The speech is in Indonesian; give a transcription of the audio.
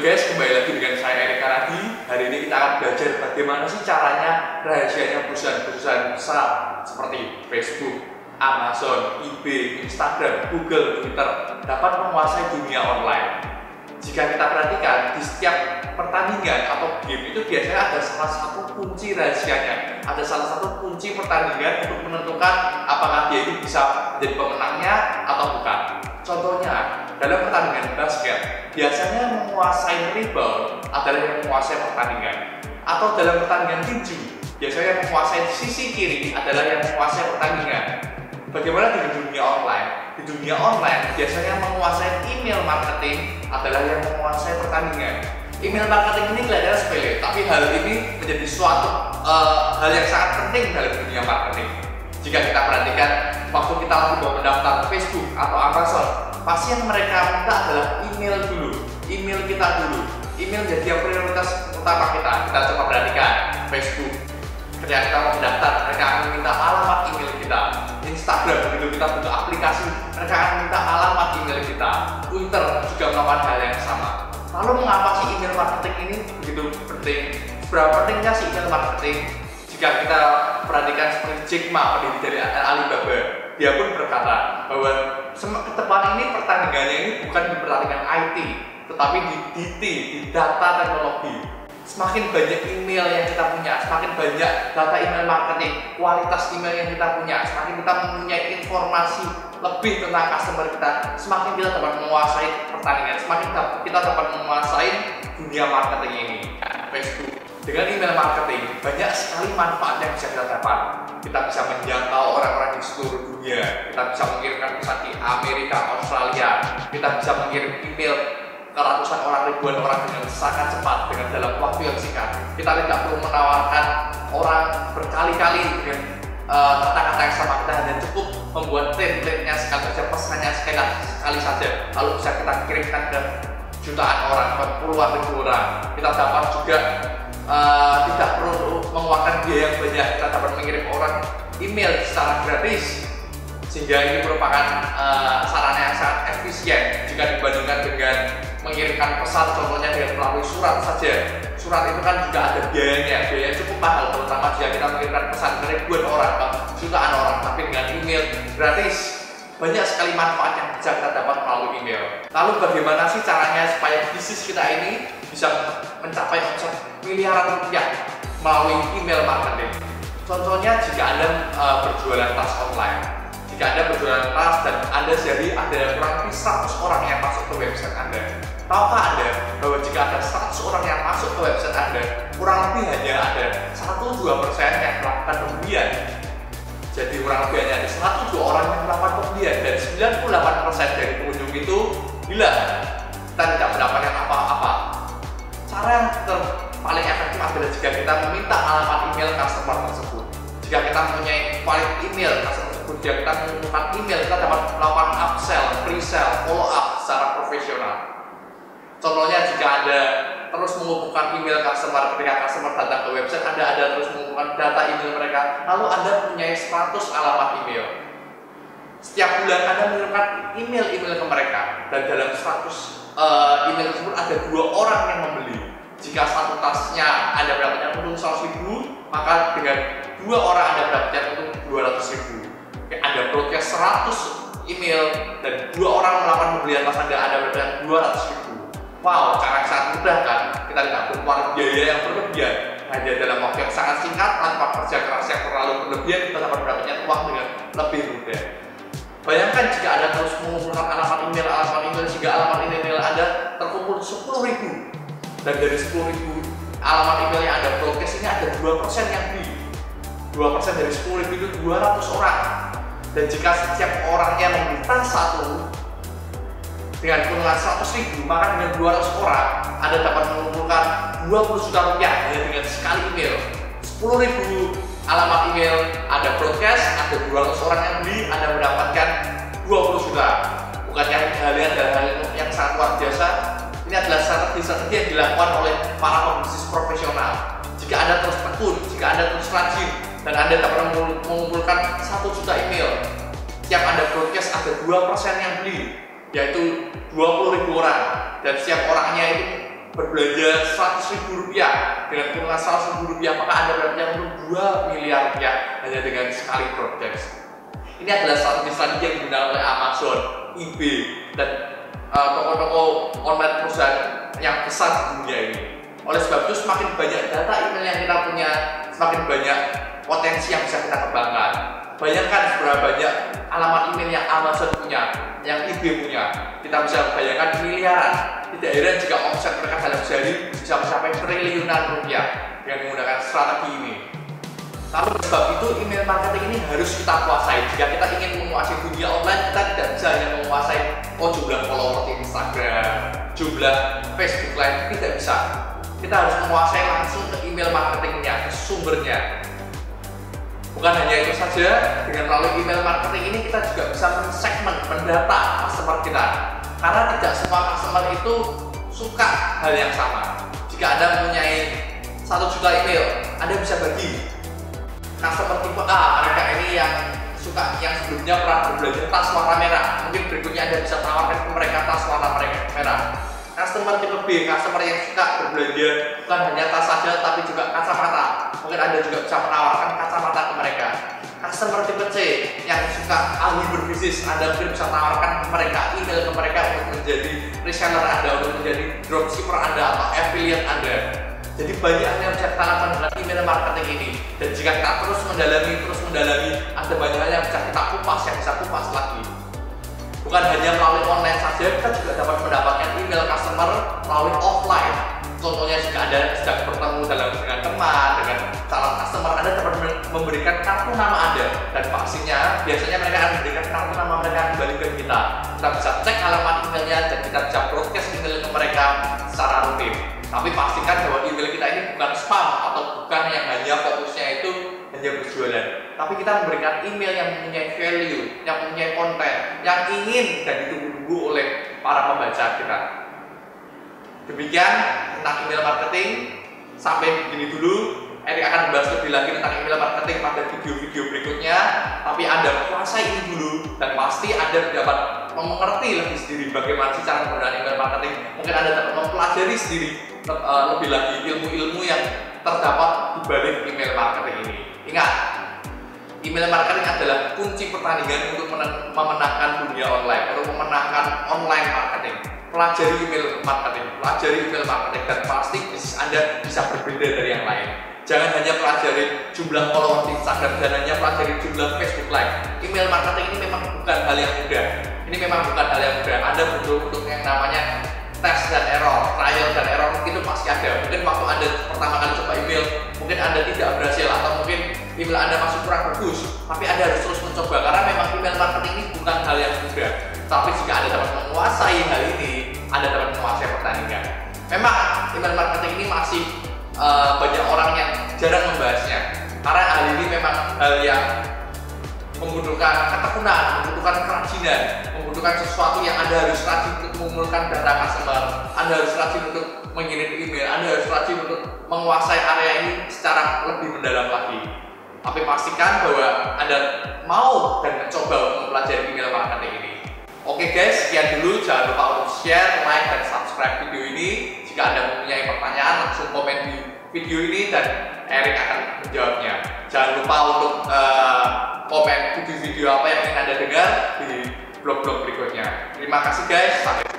Guys, kembali lagi dengan saya Erik Karadi. Hari ini kita akan belajar bagaimana sih caranya rahasianya perusahaan-perusahaan besar seperti Facebook, Amazon, eBay, Instagram, Google, Twitter dapat menguasai dunia online. Jika kita perhatikan di setiap pertandingan atau game itu biasanya ada salah satu kunci rahasianya, ada salah satu kunci pertandingan untuk menentukan apakah dia itu bisa menjadi pemenangnya atau bukan. Contohnya, dalam pertandingan basket, biasanya menguasai rebound adalah yang menguasai pertandingan. Atau dalam pertandingan tinju, biasanya menguasai sisi kiri adalah yang menguasai pertandingan. Bagaimana di dunia online? Di dunia online, biasanya menguasai email marketing adalah yang menguasai pertandingan. Email marketing ini kelihatannya sepele, tapi hal ini menjadi suatu uh, hal yang sangat penting dalam dunia marketing. Jika kita perhatikan, waktu kita mau mendaftar Facebook atau Amazon, pasti yang mereka minta adalah email dulu, email kita dulu. Email jadi yang prioritas utama kita. Kita coba perhatikan Facebook. Ketika kita mau mendaftar, mereka akan minta alamat email kita. Instagram begitu kita butuh aplikasi, mereka akan minta alamat email kita. Twitter juga melakukan hal yang sama. Lalu mengapa sih email marketing ini begitu penting? Seberapa pentingnya sih email marketing? Jika kita perhatikan seperti Jack Ma, dari Alibaba, dia pun berkata bahwa ke depan ini pertandingannya ini bukan di pertandingan IT, tetapi di DT, di data teknologi. Semakin banyak email yang kita punya, semakin banyak data email marketing, kualitas email yang kita punya, semakin kita mempunyai informasi lebih tentang customer kita, semakin kita dapat menguasai pertandingan, semakin kita dapat menguasai dunia marketing ini. Facebook dengan email marketing banyak sekali manfaat yang bisa kita dapat. Kita bisa menjangkau orang-orang di seluruh dunia. Kita bisa mengirimkan pesan di Amerika, Australia. Kita bisa mengirim email ke ratusan orang, ribuan orang dengan sangat cepat dengan dalam waktu yang singkat. Kita tidak perlu menawarkan orang berkali-kali dengan kata-kata uh, yang sama. Kita hanya cukup membuat template-nya sekali saja pesannya sekali, sekali saja. Lalu bisa kita kirimkan ke jutaan orang, ke puluhan ribu orang. Kita dapat juga uh, tidak perlu mengeluarkan biaya yang banyak kita dapat mengirim orang email secara gratis. Sehingga ini merupakan uh, sarana yang sangat efisien jika dibandingkan dengan mengirimkan pesan contohnya dengan melalui surat saja. Surat itu kan juga ada biayanya biayanya cukup mahal terutama jika kita mengirimkan pesan ke ribuan orang ke jutaan orang tapi dengan email gratis. Banyak sekali manfaat yang bisa kita dapat melalui email. Lalu bagaimana sih caranya supaya bisnis kita ini bisa mencapai omset miliaran rupiah melalui email marketing. Contohnya jika Anda uh, berjualan tas online, jika Anda berjualan tas dan Anda jadi ada kurang lebih 100 orang yang masuk ke website Anda. Tahukah Anda bahwa jika ada 100 orang yang masuk ke website Anda, kurang lebih hanya ada 1-2% yang melakukan pembelian. Jadi kurang lebih hanya ada 1-2 orang yang melakukan pembelian dan 98% dari pengunjung itu hilang. Kita tidak mendapatkan apa-apa cara ter paling efektif adalah jika kita meminta alamat email customer tersebut. Jika kita mempunyai valid email customer tersebut jika kita mengumpulkan email kita dapat melakukan upsell, pre-sell, follow up secara profesional. Contohnya jika ada terus mengumpulkan email customer ketika customer datang ke website Anda ada terus mengumpulkan data email mereka lalu Anda mempunyai 100 alamat email. Setiap bulan Anda mengirimkan email-email ke mereka dan dalam 100 uh, email tersebut ada dua orang yang membeli. Jika satu tasnya Anda mendapatkan untung 100 ribu, maka dengan dua orang Anda mendapatkan untung 200 ribu. Oke, Anda broadcast 100 email dan dua orang melakukan pembelian tas Anda, Anda mendapatkan 200 ribu. Wow, cara sangat mudah kan? Kita tidak perlu biaya yang berlebihan. Hanya dalam waktu yang sangat singkat, tanpa kerja keras yang terlalu berlebihan, kita dapat mendapatkan uang dengan lebih mudah. Bayangkan jika Anda terus mengumpulkan alamat email, dan dari 10 ribu alamat email yang Anda broadcast ini ada 2% yang beli 2% dari 10 ribu itu 200 orang dan jika setiap orangnya meminta satu dengan keuntungan 100 ribu maka dengan 200 orang Anda dapat mengumpulkan 20 juta rupiah hanya dengan sekali email 10 ribu alamat email, ada broadcast, ada 200 orang yang beli, Anda mendapatkan 20 juta. Hal yang hal yang sangat luar biasa. Ini adalah strategi-strategi yang dilakukan oleh para pebisnis profesional. Jika Anda terus tekun, jika Anda terus rajin, dan Anda dapat mengumpulkan 1 juta email, setiap Anda broadcast ada 2% yang beli, yaitu 20 ribu orang. Dan setiap orangnya itu berbelanja 100 ribu rupiah dengan kurungan 100 ribu rupiah maka anda berarti untuk 2 miliar rupiah hanya dengan sekali broadcast ini adalah strategi-strategi yang digunakan oleh Amazon, eBay dan uh, toko-toko online perusahaan yang besar di dunia ini. Oleh sebab itu semakin banyak data email yang kita punya semakin banyak potensi yang bisa kita kembangkan. Bayangkan seberapa banyak alamat email yang Amazon punya yang eBay punya. Kita bisa bayangkan miliaran. Tidak heran jika omset mereka dalam sehari bisa mencapai triliunan rupiah dengan menggunakan strategi ini. Lalu sebab itu email marketing ini harus kita kuasai. Jika kita ingin menguasai dunia online, kita tidak bisa hanya menguasai oh jumlah jumlah Facebook Live, tidak bisa. Kita harus menguasai langsung ke email marketingnya, ke sumbernya. Bukan hanya itu saja, dengan melalui email marketing ini kita juga bisa men-segment, mendata customer kita. Karena tidak semua customer itu suka hal yang sama. Jika Anda mempunyai satu juta email, Anda bisa bagi customer tipe A mereka ini yang suka yang sebelumnya pernah berbelanja tas warna merah mungkin berikutnya anda bisa tawarkan B customer yang suka berbelanja bukan hanya tas saja tapi juga kacamata mungkin anda juga bisa menawarkan kacamata ke mereka customer tipe C yang suka ahli berbisnis anda mungkin bisa tawarkan ke mereka email ke mereka untuk menjadi reseller anda untuk menjadi dropshipper anda atau affiliate anda jadi banyak yang bisa kita lakukan dengan email marketing ini. Dan jika kita terus mendalami, terus mendalami, ada banyak yang bisa kita kupas, yang bisa kupas lagi. Bukan hanya melalui online saja, kita juga dapat mendapatkan email customer melalui offline. Contohnya jika Anda sedang bertemu dalam dengan teman, dengan calon customer, Anda dapat memberikan kartu nama Anda. Dan pastinya, biasanya mereka akan memberikan kartu nama mereka kembali ke kita. Kita bisa cek alamat emailnya dan kita bisa broadcast email ke mereka secara rutin. Tapi pastikan bahwa email kita ini bukan spam atau bukan yang hanya berjualan. Tapi kita memberikan email yang mempunyai value, yang mempunyai konten, yang ingin dan ditunggu-tunggu oleh para pembaca kita. Demikian tentang email marketing. Sampai begini dulu. Erik akan membahas lebih lagi tentang email marketing pada video-video berikutnya. Tapi Anda kuasai ini dulu dan pasti Anda dapat mengerti lebih sendiri bagaimana sih cara menggunakan email marketing. Mungkin Anda dapat mempelajari sendiri uh, lebih lagi ilmu-ilmu yang terdapat di balik email marketing ini. Ingat, email marketing adalah kunci pertandingan untuk memenangkan dunia online, untuk memenangkan online marketing. Pelajari email marketing, pelajari email marketing dan pasti bisnis Anda bisa berbeda dari yang lain. Jangan hanya pelajari jumlah follower di Instagram dan hanya pelajari jumlah Facebook Live. Email marketing ini memang bukan hal yang mudah. Ini memang bukan hal yang mudah. Anda butuh untuk yang namanya tes dan error, trial dan error itu pasti ada. Mungkin waktu Anda pertama kali coba email, mungkin Anda tidak berhasil atau email Anda masih kurang bagus, tapi Anda harus terus mencoba karena memang email marketing ini bukan hal yang mudah. Tapi jika Anda dapat menguasai hal ini, Anda dapat menguasai pertandingan. Memang email marketing ini masih uh, banyak orang yang jarang membahasnya karena hal ini memang hal yang membutuhkan ketekunan, membutuhkan kerajinan, membutuhkan sesuatu yang Anda harus rajin untuk mengumpulkan data customer, Anda harus rajin untuk mengirim email, Anda harus rajin untuk menguasai area ini secara lebih mendalam lagi. Tapi pastikan bahwa Anda mau dan mencoba untuk mempelajari email marketing ini. Oke guys, sekian dulu. Jangan lupa untuk share, like, dan subscribe video ini. Jika Anda mempunyai pertanyaan, langsung komen di video ini dan Erik akan menjawabnya. Jangan lupa untuk uh, komen video-video apa yang ingin Anda dengar di blog-blog berikutnya. Terima kasih guys, sampai